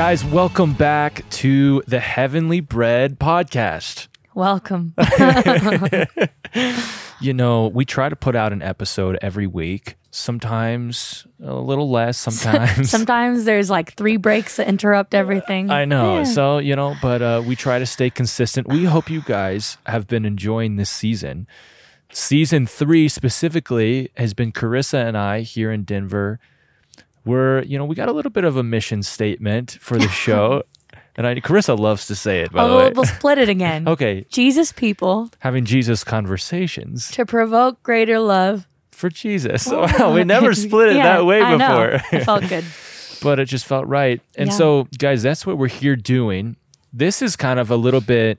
Guys, welcome back to the Heavenly Bread podcast. Welcome. You know, we try to put out an episode every week, sometimes a little less, sometimes. Sometimes there's like three breaks that interrupt everything. I know. Yeah. So, you know, but uh, we try to stay consistent. We hope you guys have been enjoying this season. Season three specifically has been Charissa and I here in Denver. We're, you know, we got a little bit of a mission statement for the show. and I, Charissa loves to say it, by oh, the way. we'll, we'll split it again. Okay, Jesus people having Jesus conversations to provoke greater love. for Jesus. Wow, we never split it Yeah, that way I know. before. It felt good. but it just felt right. And Yeah. so, guys, that's what we're here doing. This is kind of a little bit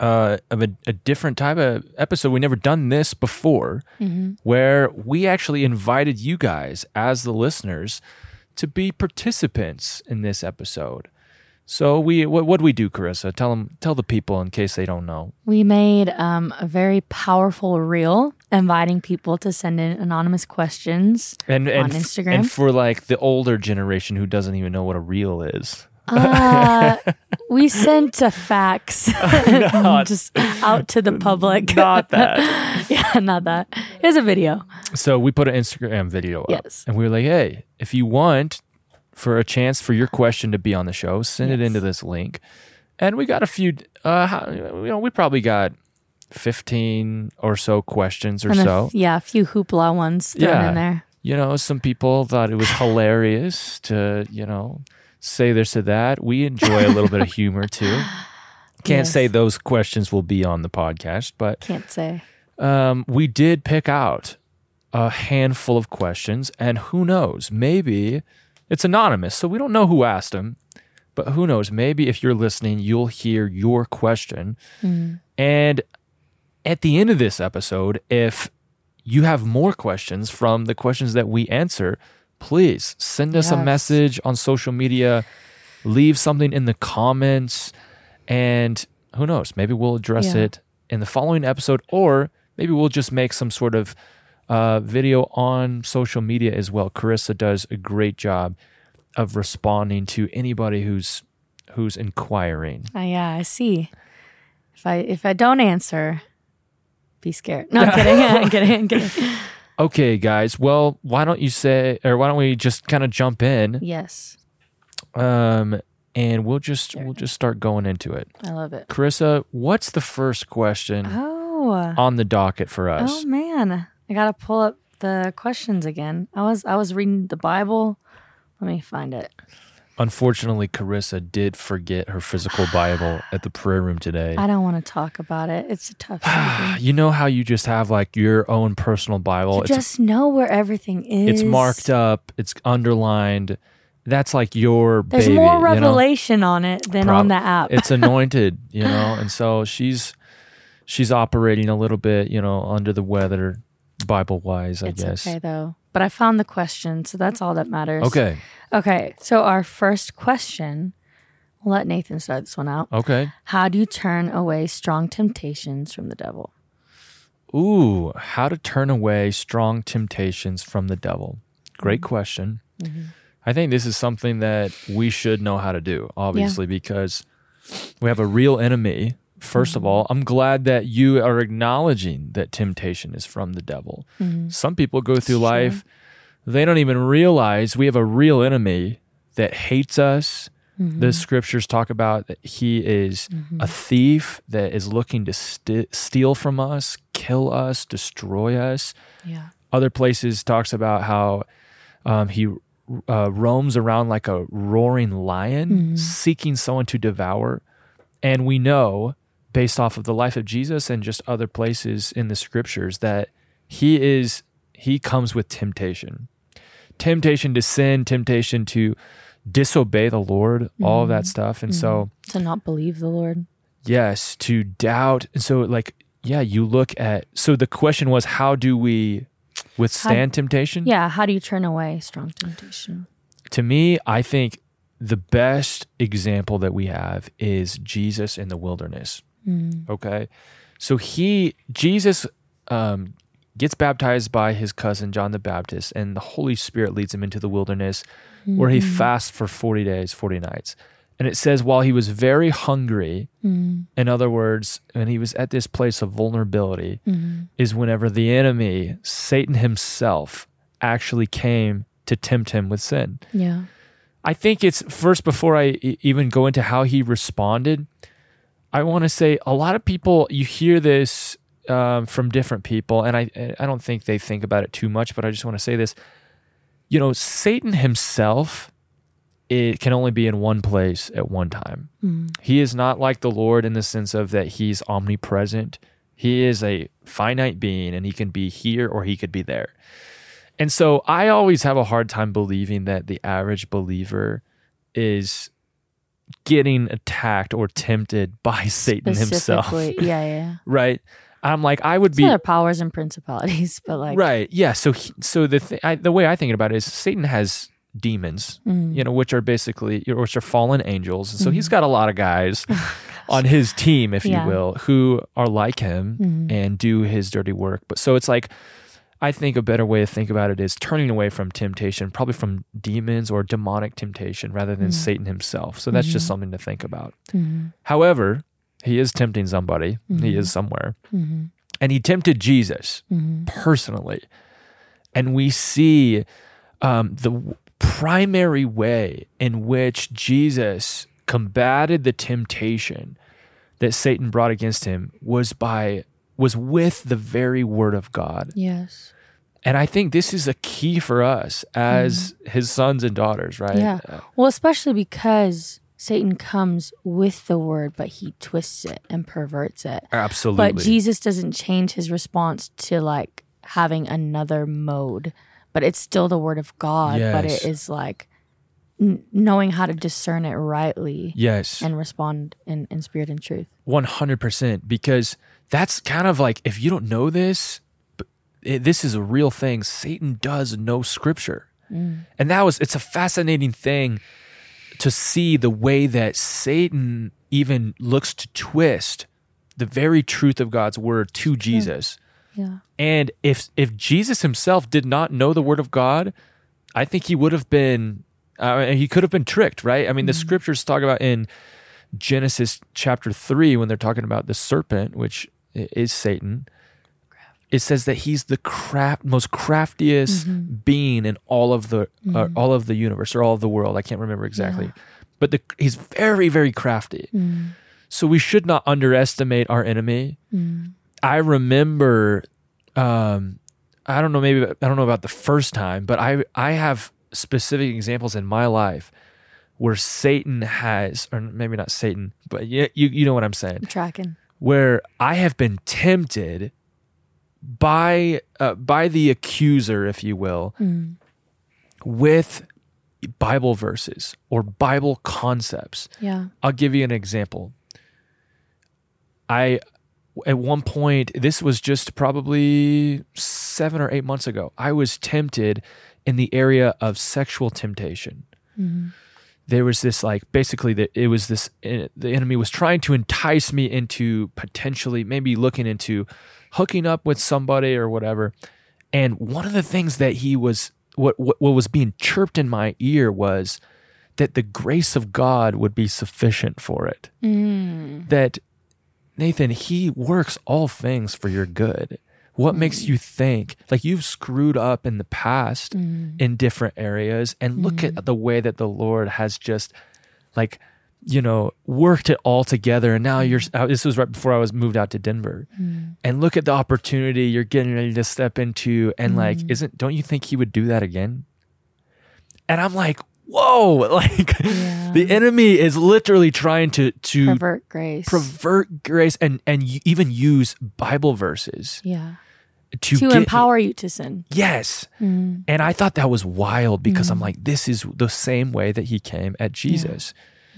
uh, of a, a different type of episode. We never done this before, Mm-hmm. where we actually invited you guys as the listeners to be participants in this episode. So we what what we do, Charissa? Tell them, tell the people in case they don't know. We made um, a very powerful reel inviting people to send in anonymous questions. And and On f- Instagram? and for like the older generation who doesn't even know what a reel is. Uh, we sent a fax just out to the public. Not that. yeah, not that. It's a video. So we put an Instagram video up. Yes. And we were like, hey, if you want for a chance for your question to be on the show, send it into this link. And we got a few, uh, you know, we probably got 15 or so questions or a so. yeah, a few hoopla ones thrown Yeah. in there. You know, some people thought it was hilarious to, you know, say this or that. We enjoy a little bit of humor too. Can't Yes. say those questions will be on the podcast, but Can't say. um, we did pick out a handful of questions, and who knows, maybe it's anonymous, so we don't know who asked them. But who knows? Maybe if you're listening, you'll hear your question. And at the end of this episode, if you have more questions from the questions that we answer, please send us a message on social media, leave something in the comments, and who knows? Maybe we'll address Yeah. it in the following episode, or maybe we'll just make some sort of uh, video on social media as well. Charissa does a great job of responding to anybody who's who's inquiring. Uh, yeah, I see. If I if I don't answer, be scared. No, I'm kidding. I'm kidding. I'm kidding. Okay, guys. Well, why don't you say, or why don't we just kind of jump in, Yes, um, and we'll just we'll just start going into it. I love it. Charissa, what's the first question Oh, on the docket for us? oh man, I gotta pull up the questions again. I was I was reading the Bible. Let me find it. Unfortunately, Charissa did forget her physical Bible at the prayer room today. I don't want to talk about it. It's a tough season. You know how you just have like your own personal Bible. you It's just know where everything is. it's marked up, it's underlined. That's like your There's baby. more you know? revelation on it than Prob- on the app. It's anointed, you know, and so she's she's operating a little bit, you know, under the weather, Bible wise, I it's guess. okay though. But I found the question, so that's all that matters. Okay. Okay, so our first question, we'll let Nathan start this one out. Okay. How do you turn away strong temptations from the devil? Ooh, how to turn away strong temptations from the devil. Great Mm-hmm. question. I think this is something that we should know how to do, obviously, because we have a real enemy. 1st of all, I'm glad that you are acknowledging that temptation is from the devil. Some people go through true. life, they don't even realize we have a real enemy that hates us. The scriptures talk about that he is a thief that is looking to st- steal from us, kill us, destroy us Yeah. other places talks about how um, he uh, roams around like a roaring lion seeking someone to devour and we know based off of the life of jesus and just other places in the scriptures that he is he comes with temptation temptation to sin temptation to disobey the lord all of that mm-hmm. stuff and mm-hmm. so To not believe the Lord. Yes, to doubt. And so, like, yeah, you look at. So the question was, how do we withstand temptation? Yeah. How do you turn away strong temptation? To me, I think the best example that we have is Jesus in the wilderness. Mm. Okay. So he, Jesus, um, gets baptized by his cousin John the Baptist, and the Holy Spirit leads him into the wilderness where he mm-hmm. fasts for 40 days, 40 nights. And it says, while he was very hungry, mm. in other words, when he was at this place of vulnerability, mm-hmm. is whenever the enemy, Satan himself, actually came to tempt him with sin. Yeah. I think it's first before I even go into how he responded. I want to say a lot of people you hear this um, from different people, and I I don't think they think about it too much, but I just want to say this. You know, Satan himself it can only be in one place at one time. He is not like the Lord in the sense of that he's omnipresent. He is a finite being and he can be here or he could be there. And so I always have a hard time believing that the average believer is getting attacked or tempted by Satan himself. Yeah, yeah. Right? I'm like I would It's be other powers and principalities, but like, right. Yeah. So he, so the th- I, the way I think about it is Satan has demons, Mm. you know, which are basically which are fallen angels. And so he's got a lot of guys Oh, on his team, if Yeah. you will, who are like him Mhm. and do his dirty work. But so it's like I think a better way to think about it is turning away from temptation, probably from demons or demonic temptation rather than Mm. Satan himself. So that's just Mhm. something to think about. Mhm. However, he is tempting somebody. He is somewhere. Mhm. And he tempted Jesus Mhm. personally. And we see um, the primary way in which Jesus combated the temptation that Satan brought against him was by was with the very word of God. Yes. And I think this is a key for us as mm-hmm. his sons and daughters, right? Yeah. Well, especially because Satan comes with the word, but he twists it and perverts it. absolutely. But Jesus doesn't change his response to like having another mode, but it's still the word of God, but it is like n- knowing how to discern it rightly yes. and respond in, in spirit and truth. 100% because that's kind of like if you don't know this it, this is a real thing. Satan does know scripture. And that was it's a fascinating thing to see the way that satan even looks to twist the very truth of god's word to jesus. Yeah. and if if jesus himself did not know the word of god i think he would have been uh, he could have been tricked right? I mean the scriptures talk about in Genesis chapter 3 when they're talking about the serpent which is Satan. It says that he's the craft most craftiest being in all of the uh, all of the universe or all of the world. I can't remember exactly. But the, he's very very crafty. So we should not underestimate our enemy. I remember um I don't know maybe I don't know about the first time but I I have specific examples in my life where Satan has, or maybe not Satan, but you, you, you know what I'm saying, tracking. Where I have been tempted by uh, by the accuser, if you will, with Bible verses or Bible concepts. Yeah. I'll give you an example. I at one point this was just probably 7 or 8 months ago. I was tempted in the area of sexual temptation. There was this like basically that it was this eh, the enemy was trying to entice me into potentially maybe looking into hooking up with somebody or whatever. And one of the things that he was what what, what was being chirped in my ear was that the grace of God would be sufficient for it. That Nathan, he works all things for your good. What makes you think like you've screwed up in the past mm-hmm. in different areas and look at mm-hmm. the way that the Lord has just like you know worked it all together and now you're uh, this was right before I was moved out to Denver. Mm-hmm. And look at the opportunity you're getting ready to step into and like isn't don't you think he would do that again? And I'm like, "Whoa, like Yeah. the enemy is literally trying to to Pervert grace. pervert grace and and even use Bible verses yeah. To, To get- empower you to sin. Yes, Mm. and I thought that was wild because I'm like, this is the same way that he came at Jesus,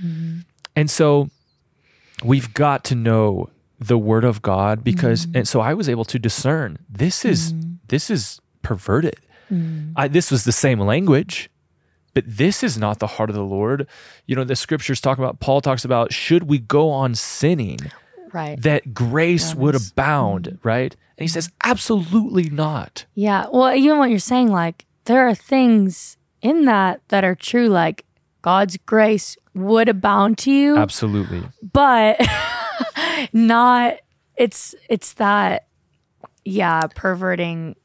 Mm-hmm. and so we've got to know the Word of God because, Mm-hmm. and so I was able to discern this is this is perverted. Mm-hmm. I, this was the same language, but this is not the heart of the Lord. You know, the scriptures talk about, Paul talks about, should we go on sinning Right. that grace would Promise. abound, right? And he says, absolutely not. Yeah. Well, even what you're saying, like, there are things in that that are true, like God's grace would abound to you, Absolutely. but not, it's, it's that, yeah, perverting,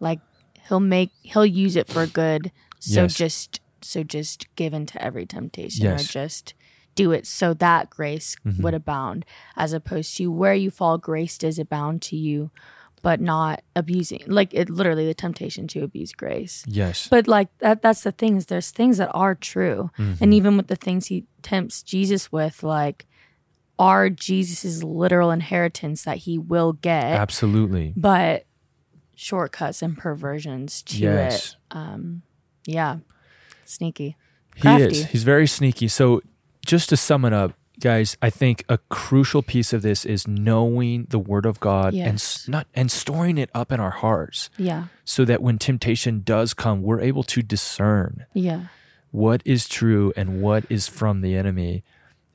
like, he'll make, he'll use it for good. So Yes. just, so just give into every temptation or just do it so that grace Mm-hmm. would abound, as opposed to where you fall, grace does abound to you, but not abusing. Like it literally the temptation to abuse grace. Yes. But like that that's the thing is there's things that are true. Mm-hmm. And even with the things he tempts Jesus with, like are Jesus's literal inheritance that he will get, Absolutely. but shortcuts and perversions to Yes. it. Yeah. Sneaky. He Crafty. is. He's very sneaky. So, just to sum it up, guys, I think a crucial piece of this is knowing the Word of God and not and storing it up in our hearts, Yeah. so that when temptation does come, we're able to discern Yeah. what is true and what is from the enemy.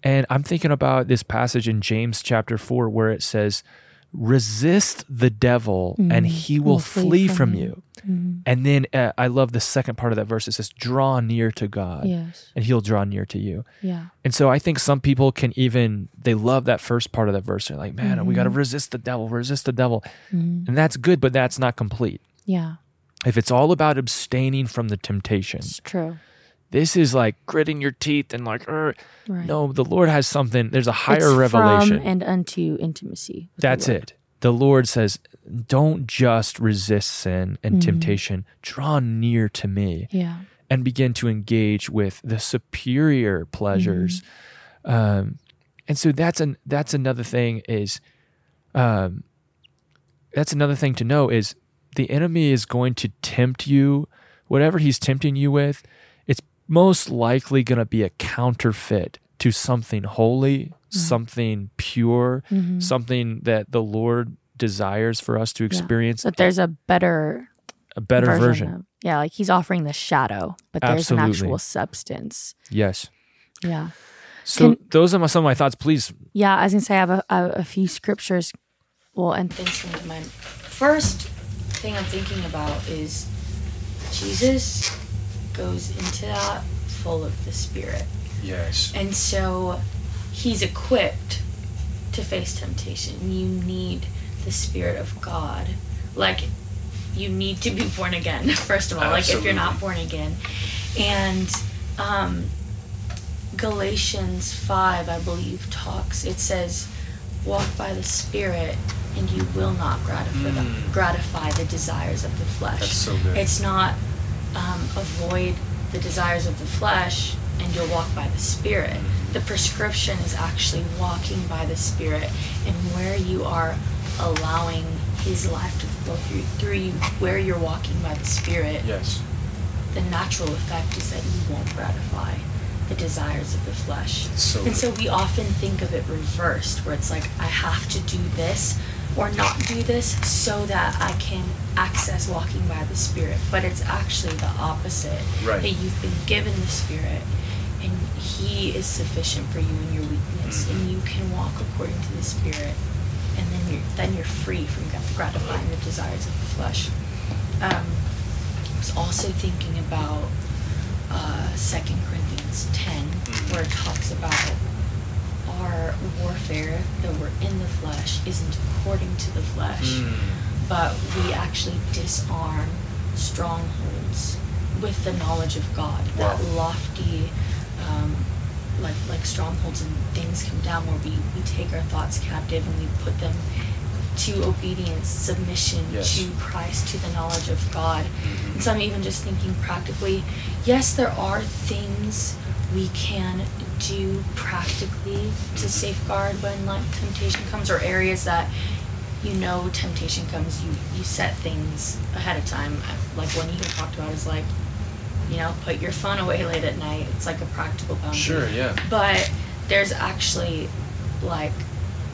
And I'm thinking about this passage in James chapter four where it says, "Resist the devil, and mm-hmm. he will, flee, from, you." Mm-hmm. And then uh, I love the second part of that verse. It says, "Draw near to God." Yes. and he'll draw near to you. Yeah. And so I think some people can even they love that first part of that verse. They're like, man, we got to mm-hmm. resist the devil, resist the devil. Mm-hmm. And that's good, but that's not complete. Yeah. If it's all about abstaining from the temptation, It's true. this is like gritting your teeth and like. Right. no, the Lord has something. There's a higher It's revelation. And unto intimacy. the That's it. The Lord says, don't just resist sin and temptation. Draw near to me. Yeah. and begin to engage with the superior pleasures. Um, and so that's an that's another thing is, um, that's another thing to know is the enemy is going to tempt you, whatever he's tempting you with, it's most likely going to be a counterfeit to something holy, something pure, something that the Lord desires for us to experience But there's a better a better version. of yeah, like he's offering the shadow, but there's Absolutely. an actual substance. Yes. Yeah. So Can- those are my, some of my thoughts. Please Yeah, I was gonna say I have a, a, a few scriptures. Well, and things come to mind. First thing I'm thinking about is Jesus goes into that full of the Spirit, Yes. and so he's equipped to face temptation. You need the Spirit of God, like you need to be born again. First of all, like if you're not born again, and um, Galatians 5, I believe, talks, it says, Walk by the Spirit, and you will not gratify, the, gratify the desires of the flesh. That's so good. It's not um, avoid the desires of the flesh, and you'll walk by the Spirit. The prescription is actually walking by the Spirit, and where you are allowing His life to flow through, through you, where you're walking by the Spirit, Yes. the natural effect is that you won't gratify the desires of the flesh. so and so we often think of it reversed, where it's like, I have to do this or not do this so that I can access walking by the Spirit. But it's actually the opposite. Right. That you've been given the Spirit and He is sufficient for you in your weakness, Mm-hmm. and you can walk according to the Spirit. And then you're then you're free from gratifying the desires of the flesh. Um, I was also thinking about uh, 2 Corinthians 10, where it talks about our warfare that we're in the flesh isn't according to the flesh, but we actually disarm strongholds with the knowledge of God. That lofty, um, like like strongholds and things come down where we, we take our thoughts captive and we put them to obedience, submission Yes. to Christ, to the knowledge of God. Mm-hmm. And so I'm even just thinking practically, yes, there are things we can do practically to mm-hmm. safeguard when like temptation comes or areas that you know temptation comes you you set things ahead of time like one you talked about is like you know put your phone away late at night it's like a practical boundary Sure, yeah. but there's actually like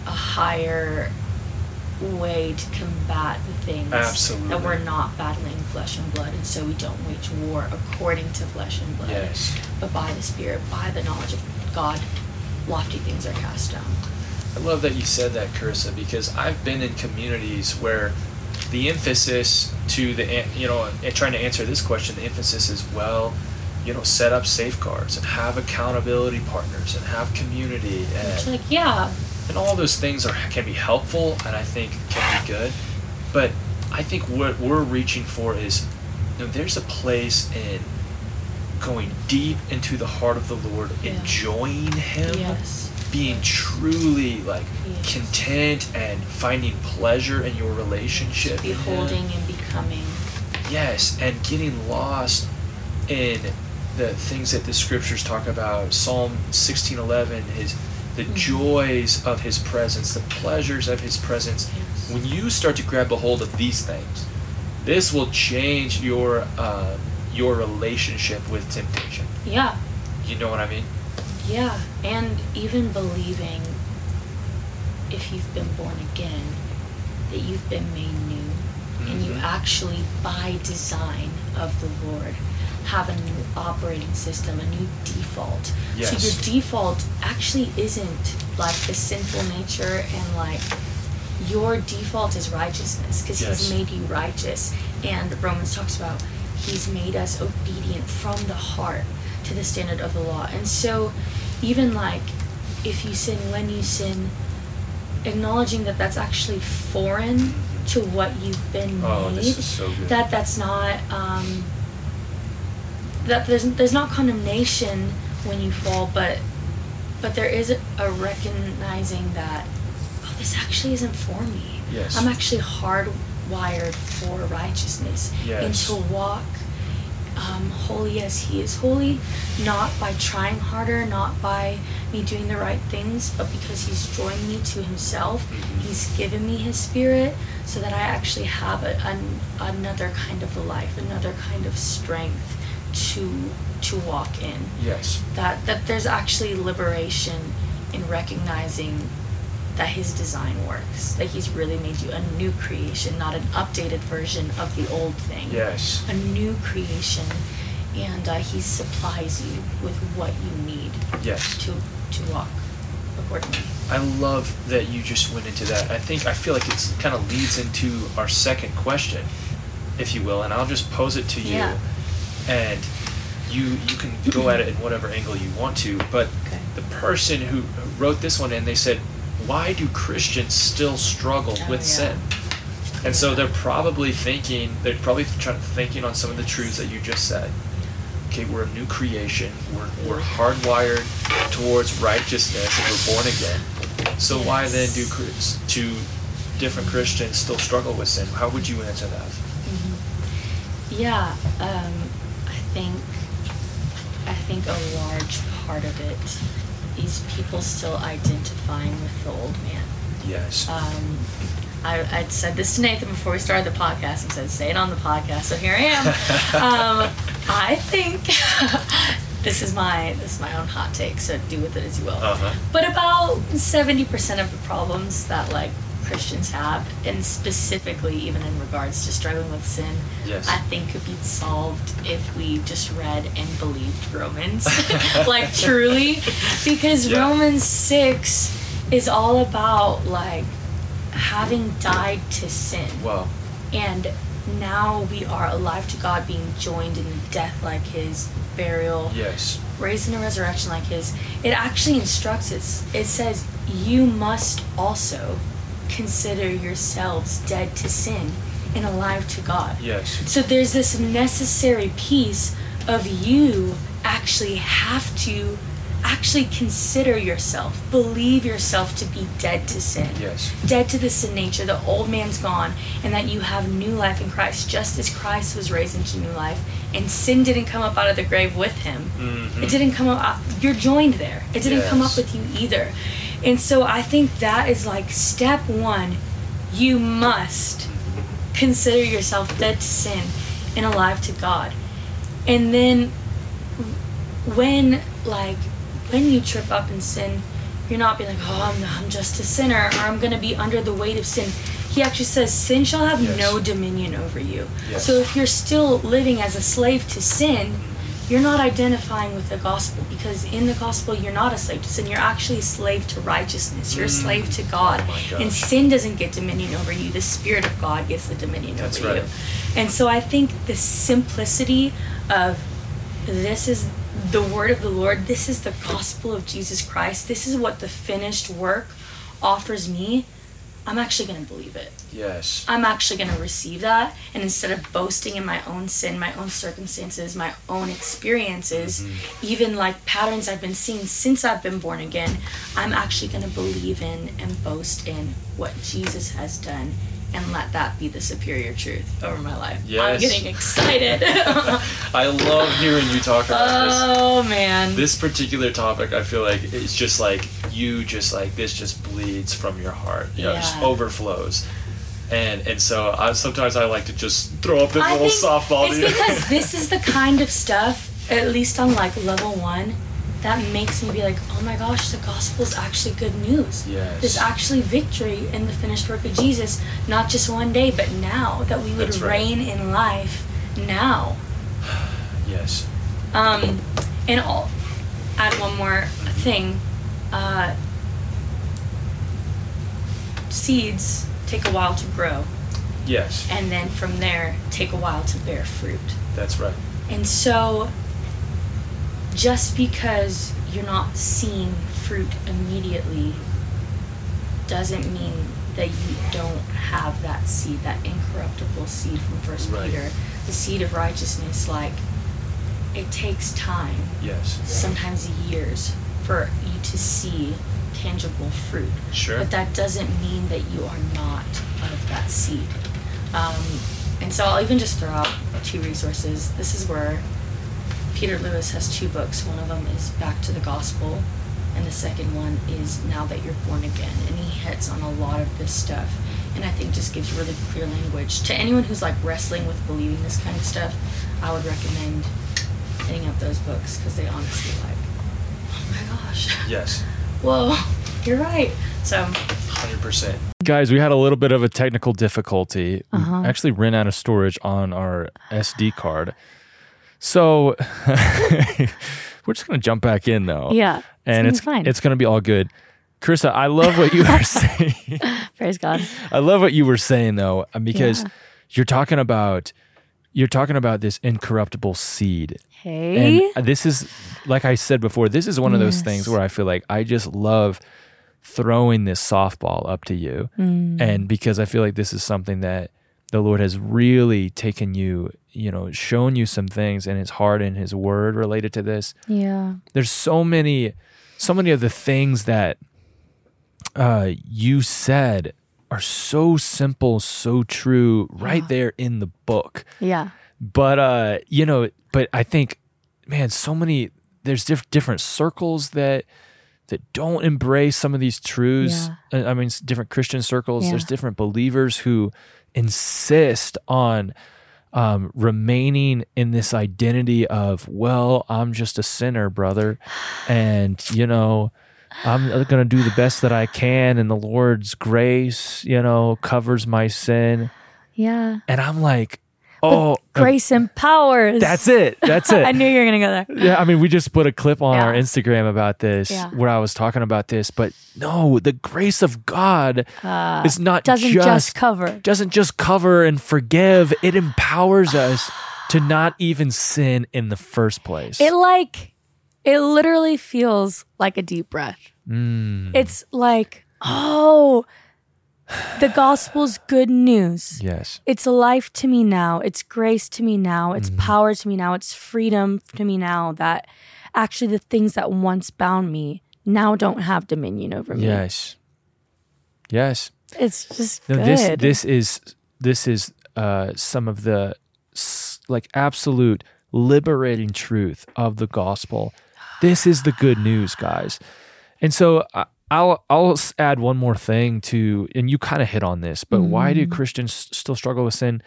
a higher way to combat the things Absolutely. that we're not battling flesh and blood and so we don't wage war according to flesh and blood Yes. but by the spirit by the knowledge of god lofty things are cast down I love that you said that, Charissa, because I've been in communities where the emphasis to the you know and trying to answer this question, the emphasis is well, you know, set up safeguards and have accountability partners and have community and like, yeah, and all those things are can be helpful and I think can be good, but I think what we're reaching for is, you know, there's a place in going deep into the heart of the Lord, Yeah. enjoying Him, yes, being truly like Yes. content and finding pleasure in your relationship. in beholding and becoming. Yes, and getting lost in the things that the scriptures talk about. Psalm sixteen eleven is the Mhm. joys of his presence, the pleasures of his presence. Yes. When you start to grab a hold of these things, this will change your uh, your relationship with temptation. Yeah, You know what I mean? Yeah, and even believing if you've been born again, that you've been made new, and you Mhm. actually, by design of the Lord, have a new operating system, a new default. Yes. So your default actually isn't like the sinful nature and like your default is righteousness because Yes. he's made you righteous and romans talks about he's made us obedient from the heart to the standard of the law and so even like if you sin when you sin acknowledging that that's actually foreign to what you've been Oh, made this is so good. that that's not um, that there's there's not condemnation when you fall, but but there is a recognizing that oh, this actually isn't for me. Yes. I'm actually hardwired for righteousness and to walk um, holy as He is holy, not by trying harder, not by me doing the right things, but because He's joined me to Himself. Mhm. He's given me His Spirit so that I actually have a, an, another kind of life, another kind of strength to to walk in. yes. That that there's actually liberation in recognizing that his design works. That he's really made you a new creation, not an updated version of the old thing. Yes. A new creation, and uh, he supplies you with what you need Yes. to to walk accordingly. I love that you just went into that. I think I feel like it's kind of leads into our second question, if you will, and I'll just pose it to you, Yeah. and you you can go at it in whatever angle you want to. But Okay. the person who wrote this one in, they said, "Why do Christians still struggle Oh, with yeah. sin?" And so they're probably thinking, they're probably trying, thinking on some of the truths that you just said. Okay, we're a new creation. We're, we're hardwired towards righteousness and we're born again. So why then do Yes. Two different Christians still struggle with sin? How would you answer that? Mm-hmm. Yeah, um, I think I think a large part of it is people still identifying with the old man. Yes. Um, I, I'd said this to Nathan before we started the podcast. and said, "Say it on the podcast." So here I am. um, I think this is my this is my own hot take. So do with it as you will. Uh-huh. But about seventy percent of the problems that like Christians have, and specifically even in regards to struggling with sin, Yes. I think could be solved if we just read and believed Romans, like truly, because Yeah. Romans six is all about like having died to sin Well, and now we are alive to God, being joined in death like His, burial, yes. raised in a resurrection like his, it actually instructs us. It says, You must also consider yourselves dead to sin and alive to God. Yes. So there's this necessary piece of you actually have to actually consider yourself, believe yourself to be dead to sin Yes. dead to the sin nature, the old man's gone, and that you have new life in Christ, just as Christ was raised into new life, and sin didn't come up out of the grave with him. Mhm. It didn't come up. uh, You're joined there. It didn't come up with you either, and so I think that is like step one. You must consider yourself dead to sin and alive to God, and then when like when you trip up in sin, you're not being like, oh, I'm, I'm just a sinner, or I'm gonna be under the weight of sin. He actually says, sin shall have Yes. no dominion over you. Yes. So if you're still living as a slave to sin, you're not identifying with the gospel because in the gospel you're not a slave to sin. You're actually a slave to righteousness. You're a mm. slave to god. Oh and sin doesn't get dominion over you. The spirit of god gets the dominion That's over right. you and so i think the simplicity of this is the word of the lord. This is the gospel of jesus christ. This is what the finished work offers me i'm actually going to believe it Yes. I'm actually going to receive that. And instead of boasting in my own sin, my own circumstances, my own experiences, Mm-hmm. even like patterns I've been seeing since I've been born again, I'm actually going to believe in and boast in what Jesus has done and let that be the superior truth over my life. I'm getting excited. I love hearing you talk about this. oh, man. this particular topic i feel like it's just like you just like this just bleeds from your heart you know it just overflows and and so I, sometimes i like to just throw up this I little softball It's because this is the kind of stuff, at least on like level one, that makes me be like, oh my gosh, the gospel is actually good news. Yes. There's actually victory in the finished work of Jesus, not just one day, but now that we would That's right. reign in life now. yes Um, and I'll add one more thing. Uh, seeds take a while to grow, yes and then from there take a while to bear fruit. that's right And so, just because you're not seeing fruit immediately doesn't mean that you don't have that seed, that incorruptible seed from First Right. Peter, the seed of righteousness. Like, it takes time, yes sometimes years, for you to see tangible fruit. sure But that doesn't mean that you are not of that seed. Um, and so I'll even just throw out two resources. This is where Peter Louis has two books. One of them is Back to the Gospel, and the second one is Now That You're Born Again. And he hits on a lot of this stuff, and I think just gives really clear language to anyone who's like wrestling with believing this kind of stuff. I would recommend hitting up those books because they honestly like, oh my gosh, yes whoa, you're right. So 100% guys we had a little bit of a technical difficulty Uh-huh. we actually ran out of storage on our sd card so we're just gonna jump back in though Yeah. and gonna it's it's gonna be all good Charissa, I love what you were saying. Praise God. I love what you were saying though, uh, because Yeah. you're talking about you're talking about this incorruptible seed. Hey. And this is like I said before, this is one of those things where I feel like I just love throwing this softball up to you. Mm. And because I feel like this is something that the Lord has really taken you, you know, shown you some things in his heart and his word related to this yeah. there's so many so many of the things that uh you said are so simple so true right there in the book Yeah. but uh you know but i think man so many there's diff- different circles that that don't embrace some of these truths Uh, i mean different christian circles Yeah. there's different believers who insist on um, remaining in this identity of well i'm just a sinner brother and you know i'm going to do the best that i can and the lord's grace you know covers my sin Yeah. and i'm like oh uh, Grace empowers. that's it that's it I knew you were gonna go there. yeah, I mean, we just put a clip on our Instagram about this Yeah. where I was talking about this, but no, the grace of God Uh, is not doesn't just, just, cover. doesn't just cover and forgive; it empowers us to not even sin in the first place. It like it literally feels like a deep breath. Mm, It's like, oh, the gospel's good news. yes, It's life to me now. It's grace to me now. It's Mm-hmm. power to me now. It's freedom to me now that actually the things that once bound me now don't have dominion over me. yes, yes. It's just No, good. this this is this is uh, some of the like absolute liberating truth of the gospel. This is the good news, guys. And so I- I'll I'll add one more thing to, and you kind of hit on this, but why do Christians still struggle with sin?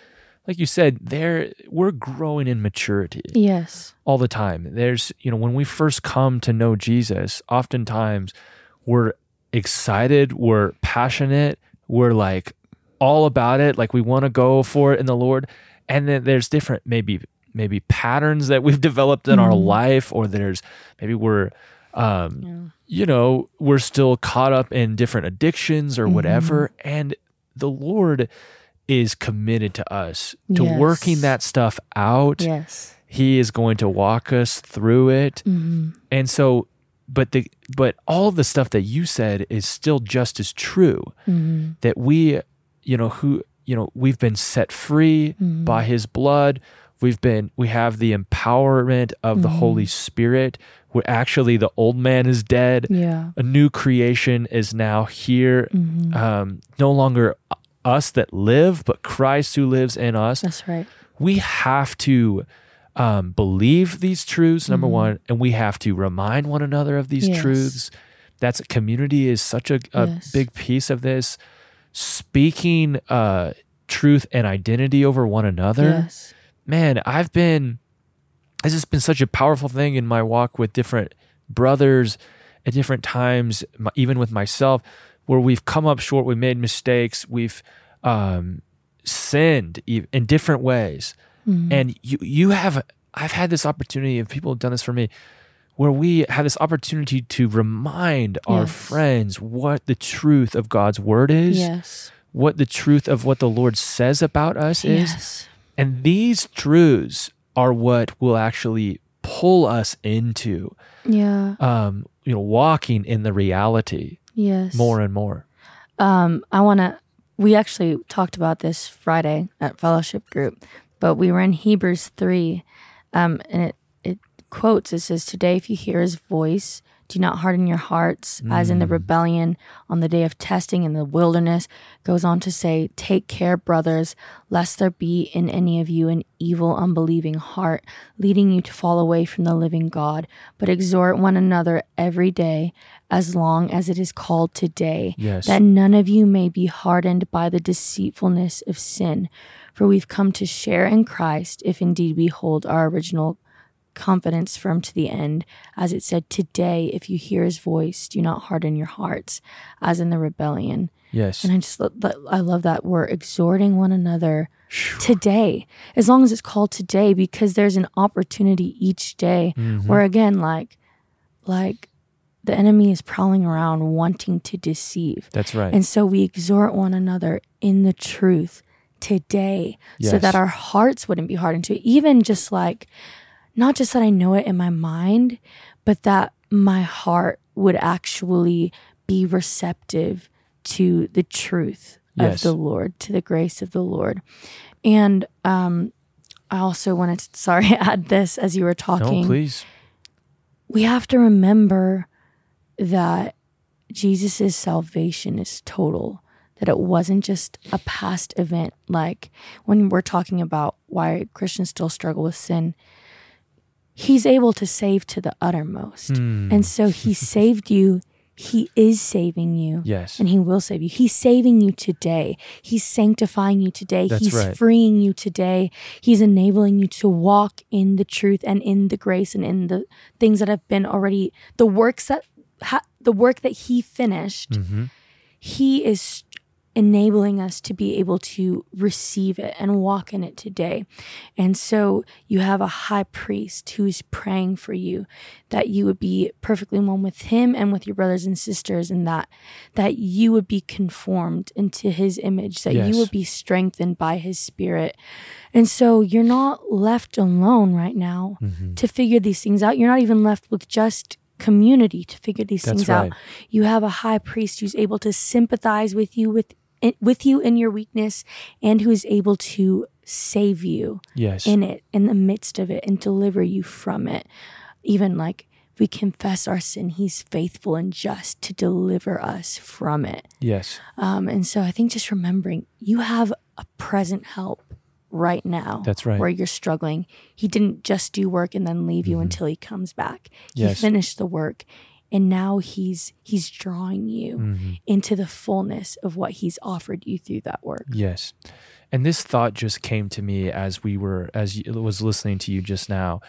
Like you said, there we're growing in maturity yes. all the time. There's, you know, when we first come to know Jesus, oftentimes we're excited, we're passionate, we're like all about it, like we want to go for it in the Lord. And then there's different maybe maybe patterns that we've developed in our Mhm. life, or there's maybe we're, um, Yeah. you know, we're still caught up in different addictions or Mhm. whatever. And the Lord is committed to us to Yes. working that stuff out. Yes. He is going to walk us through it. hmm And so, but the but all the stuff that you said is still just as true hmm that we, you know, who you know, we've been set free Mhm. by His blood. We've been we have the empowerment of the Mhm. Holy Spirit. Where actually the old man is dead. Yeah. A new creation is now here. hmm Um, no longer us that live, but Christ who lives in us That's right. we have to um, believe these truths number Mhm. one and we have to remind one another of these Yes. truths that's community is such a, a Yes. big piece of this speaking uh, truth and identity over one another Yes. Man i've been this has been such a powerful thing in my walk with different brothers at different times even with myself where we've come up short we've made mistakes we've um, sinned in different ways Mhm. and you you have i've had this opportunity and people have done this for me where we have this opportunity to remind our friends what the truth of god's word is yes. what the truth of what the lord says about us is Yes. And these truths are what will actually pull us into Yeah. um you know walking in the reality Yes. more and more Um, I want to. We actually talked about this Friday at fellowship group, but we were in Hebrews three, um, and it it quotes. It says, "Today, if you hear His voice, do not harden your hearts, as in the Mm. rebellion on the day of testing in the wilderness." Goes on to say, "Take care, brothers, lest there be in any of you an evil, unbelieving heart, leading you to fall away from the living God. But exhort one another every day." As long as it is called today, yes that none of you may be hardened by the deceitfulness of sin. For we've come to share in Christ if indeed we hold our original confidence firm to the end. As it said, Today, if you hear his voice, do not harden your hearts, as in the rebellion. yes And I just, I love that we're exhorting one another today, as long as it's called today, because there's an opportunity each day Mhm. where again, like, like, the enemy is prowling around wanting to deceive. that's right And so we exhort one another in the truth today so that our hearts wouldn't be hardened to it. Even just like, not just that I know it in my mind, but that my heart would actually be receptive to the truth Yes. of the Lord, to the grace of the Lord. And um, I also wanted to, sorry, add this as you were talking no please we have to remember that Jesus' salvation is total, that it wasn't just a past event. Like when we're talking about why Christians still struggle with sin, he's able to save to the uttermost. Hmm. And so he saved you. He is saving you. yes And he will save you. He's saving you today. He's sanctifying you today. That's He's right. freeing you today. He's enabling you to walk in the truth and in the grace and in the things that have been already the works that ha, the work that he finished. hmm He is enabling us to be able to receive it and walk in it today. And so you have a high priest who's praying for you that you would be perfectly one with him and with your brothers and sisters and that that you would be conformed into his image, that Yes. you would be strengthened by his spirit. And so you're not left alone right now hmm to figure these things out. You're not even left with just community to figure these That's things right. out. You have a high priest who's able to sympathize with you with with you in your weakness and who is able to save you yes in it in the midst of it and deliver you from it. Even like we confess our sin, he's faithful and just to deliver us from it. yes Um, and so I think just remembering you have a present help right now. That's right. Where you're struggling. He didn't just do work and then leave you Mhm. until he comes back. Yes. He finished the work and now he's he's drawing you Mhm. into the fullness of what he's offered you through that work. Yes. And this thought just came to me as we were, as you, was listening to you just now.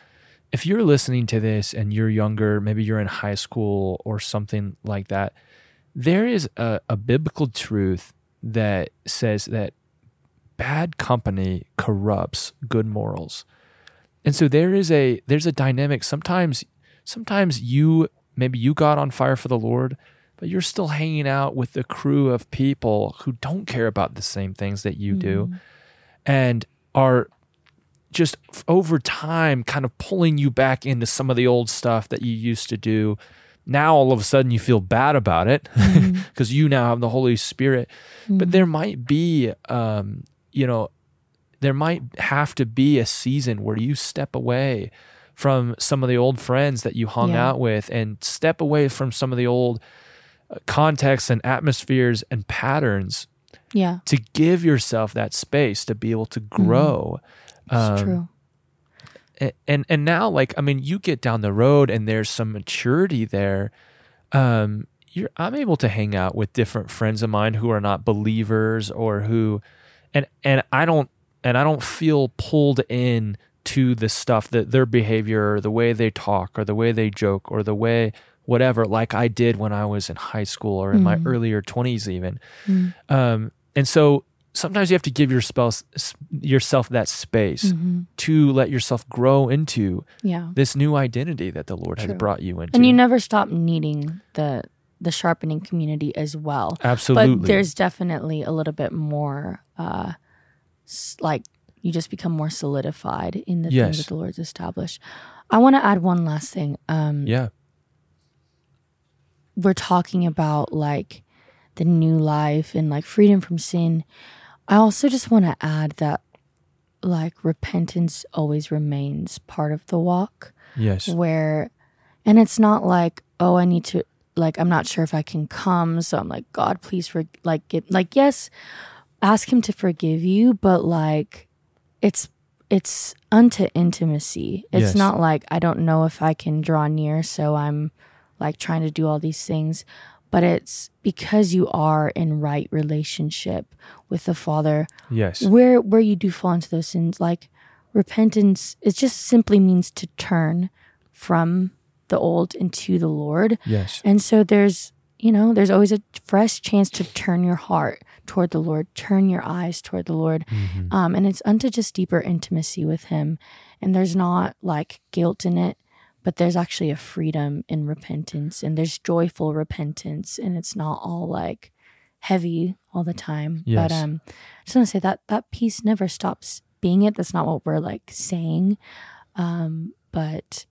If you're listening to this and you're younger, maybe you're in high school or something like that, there is a, a biblical truth that says that bad company corrupts good morals. And so there is a there's a dynamic. Sometimes sometimes you maybe you got on fire for the Lord, but you're still hanging out with the crew of people who don't care about the same things that you do mm-hmm. and are just over time kind of pulling you back into some of the old stuff that you used to do. Now all of a sudden you feel bad about it mm-hmm. because you now have the Holy Spirit. But mm-hmm. there might be, um, you know, there might have to be a season where you step away from some of the old friends that you hung Yeah. out with and step away from some of the old uh, contexts and atmospheres and patterns Yeah. to give yourself that space to be able to grow. It's Um, true. a- and and now like i mean you get down the road and there's some maturity there um you're i'm able to hang out with different friends of mine who are not believers or who and and i don't and i don't feel pulled in to the stuff that their behavior or the way they talk or the way they joke or the way whatever like i did when i was in high school or in my earlier 20s even um and so sometimes you have to give your spouse, yourself that space Mm-hmm. to let yourself grow into Yeah. this new identity that the Lord has brought you into. And you never stop needing the the sharpening community as well. Absolutely. But there's definitely a little bit more uh like you just become more solidified in the Yes. things that the Lord's established. I want to add one last thing. Um yeah. we're talking about like the new life and like freedom from sin. I also just want to add that like repentance always remains part of the walk Yes. where and it's not like oh i need to like i'm not sure if i can come so i'm like god please for like get like yes ask him to forgive you but like it's it's unto intimacy it's Yes. not like i don't know if i can draw near so i'm like trying to do all these things but it's because you are in right relationship with the father Yes. where where you do fall into those sins like repentance it just simply means to turn from the old into the lord Yes. and so there's you know there's always a fresh chance to turn your heart toward the lord turn your eyes toward the lord Mm-hmm. um, and it's unto just deeper intimacy with him and there's not like guilt in it but there's actually a freedom in repentance and there's joyful repentance and it's not all like heavy all the time but Yes. um i just want to say that that piece never stops being it that's not what we're like saying um but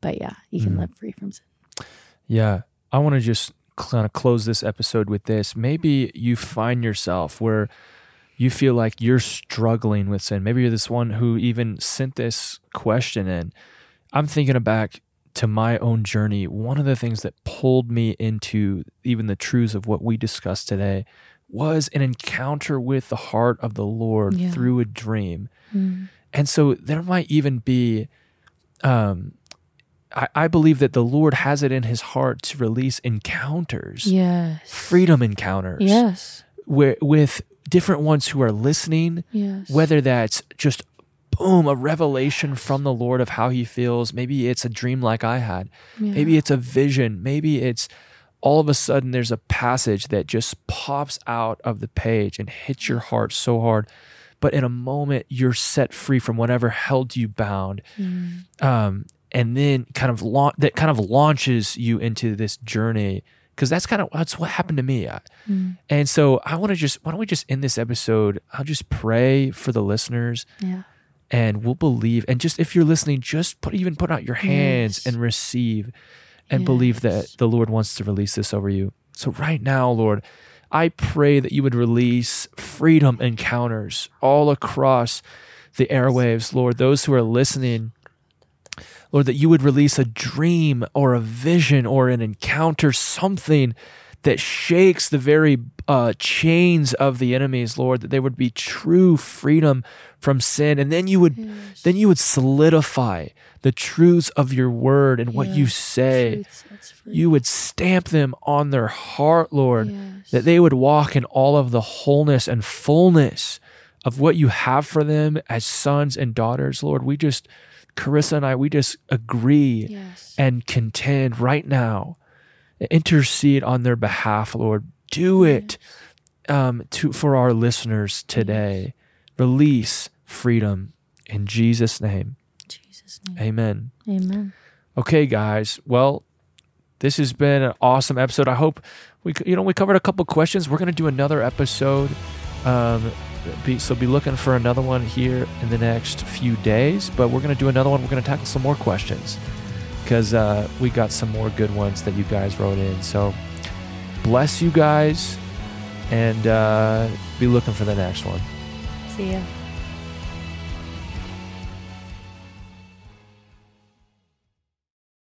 but yeah you can Mhm. live free from sin Yeah. I want to just kind of close this episode with this. Maybe you find yourself where you feel like you're struggling with sin. Maybe you're this one who even sent this question in. I'm thinking back to my own journey. One of the things that pulled me into even the truths of what we discussed today was an encounter with the heart of the Lord Yeah. through a dream. Mm. And so there might even be, um, I, I believe that the Lord has it in his heart to release encounters, yes freedom encounters, yes where, with different ones who are listening, yes whether that's just boom, a revelation from the Lord of how he feels. Maybe it's a dream like I had. Yeah. Maybe it's a vision. Maybe it's all of a sudden there's a passage that just pops out of the page and hits your heart so hard. But in a moment, you're set free from whatever held you bound. Mm. Um, and then kind of la- that kind of launches you into this journey because that's kind of that's what happened to me. Mm. And so I want to just why don't we just end this episode? I'll just pray for the listeners yeah and we'll believe and just if you're listening just put even put out your hands Yes. and receive and believe that the lord wants to release this over you so right now lord i pray that you would release freedom encounters all across the airwaves lord those who are listening lord that you would release a dream or a vision or an encounter something that shakes the very uh, chains of the enemies, Lord, that there would be true freedom from sin, and then you would, then you would solidify the truths of your word and what you say. Truth. You would stamp them on their heart, Lord, Yes. that they would walk in all of the wholeness and fullness of what you have for them as sons and daughters, Lord. We just, Charissa and I, we just agree yes and contend right now. Intercede on their behalf, Lord. Do it um, to for our listeners today. Release freedom In Jesus' name, Jesus' name. amen. Amen. Okay, guys. Well, this has been an awesome episode. I hope we, you know, we covered a couple questions. We're going to do another episode. Um, be, so be looking for another one here in the next few days. But we're going to do another one. We're going to tackle some more questions because uh, we got some more good ones that you guys wrote in. So bless you guys and uh, be looking for the next one. See ya.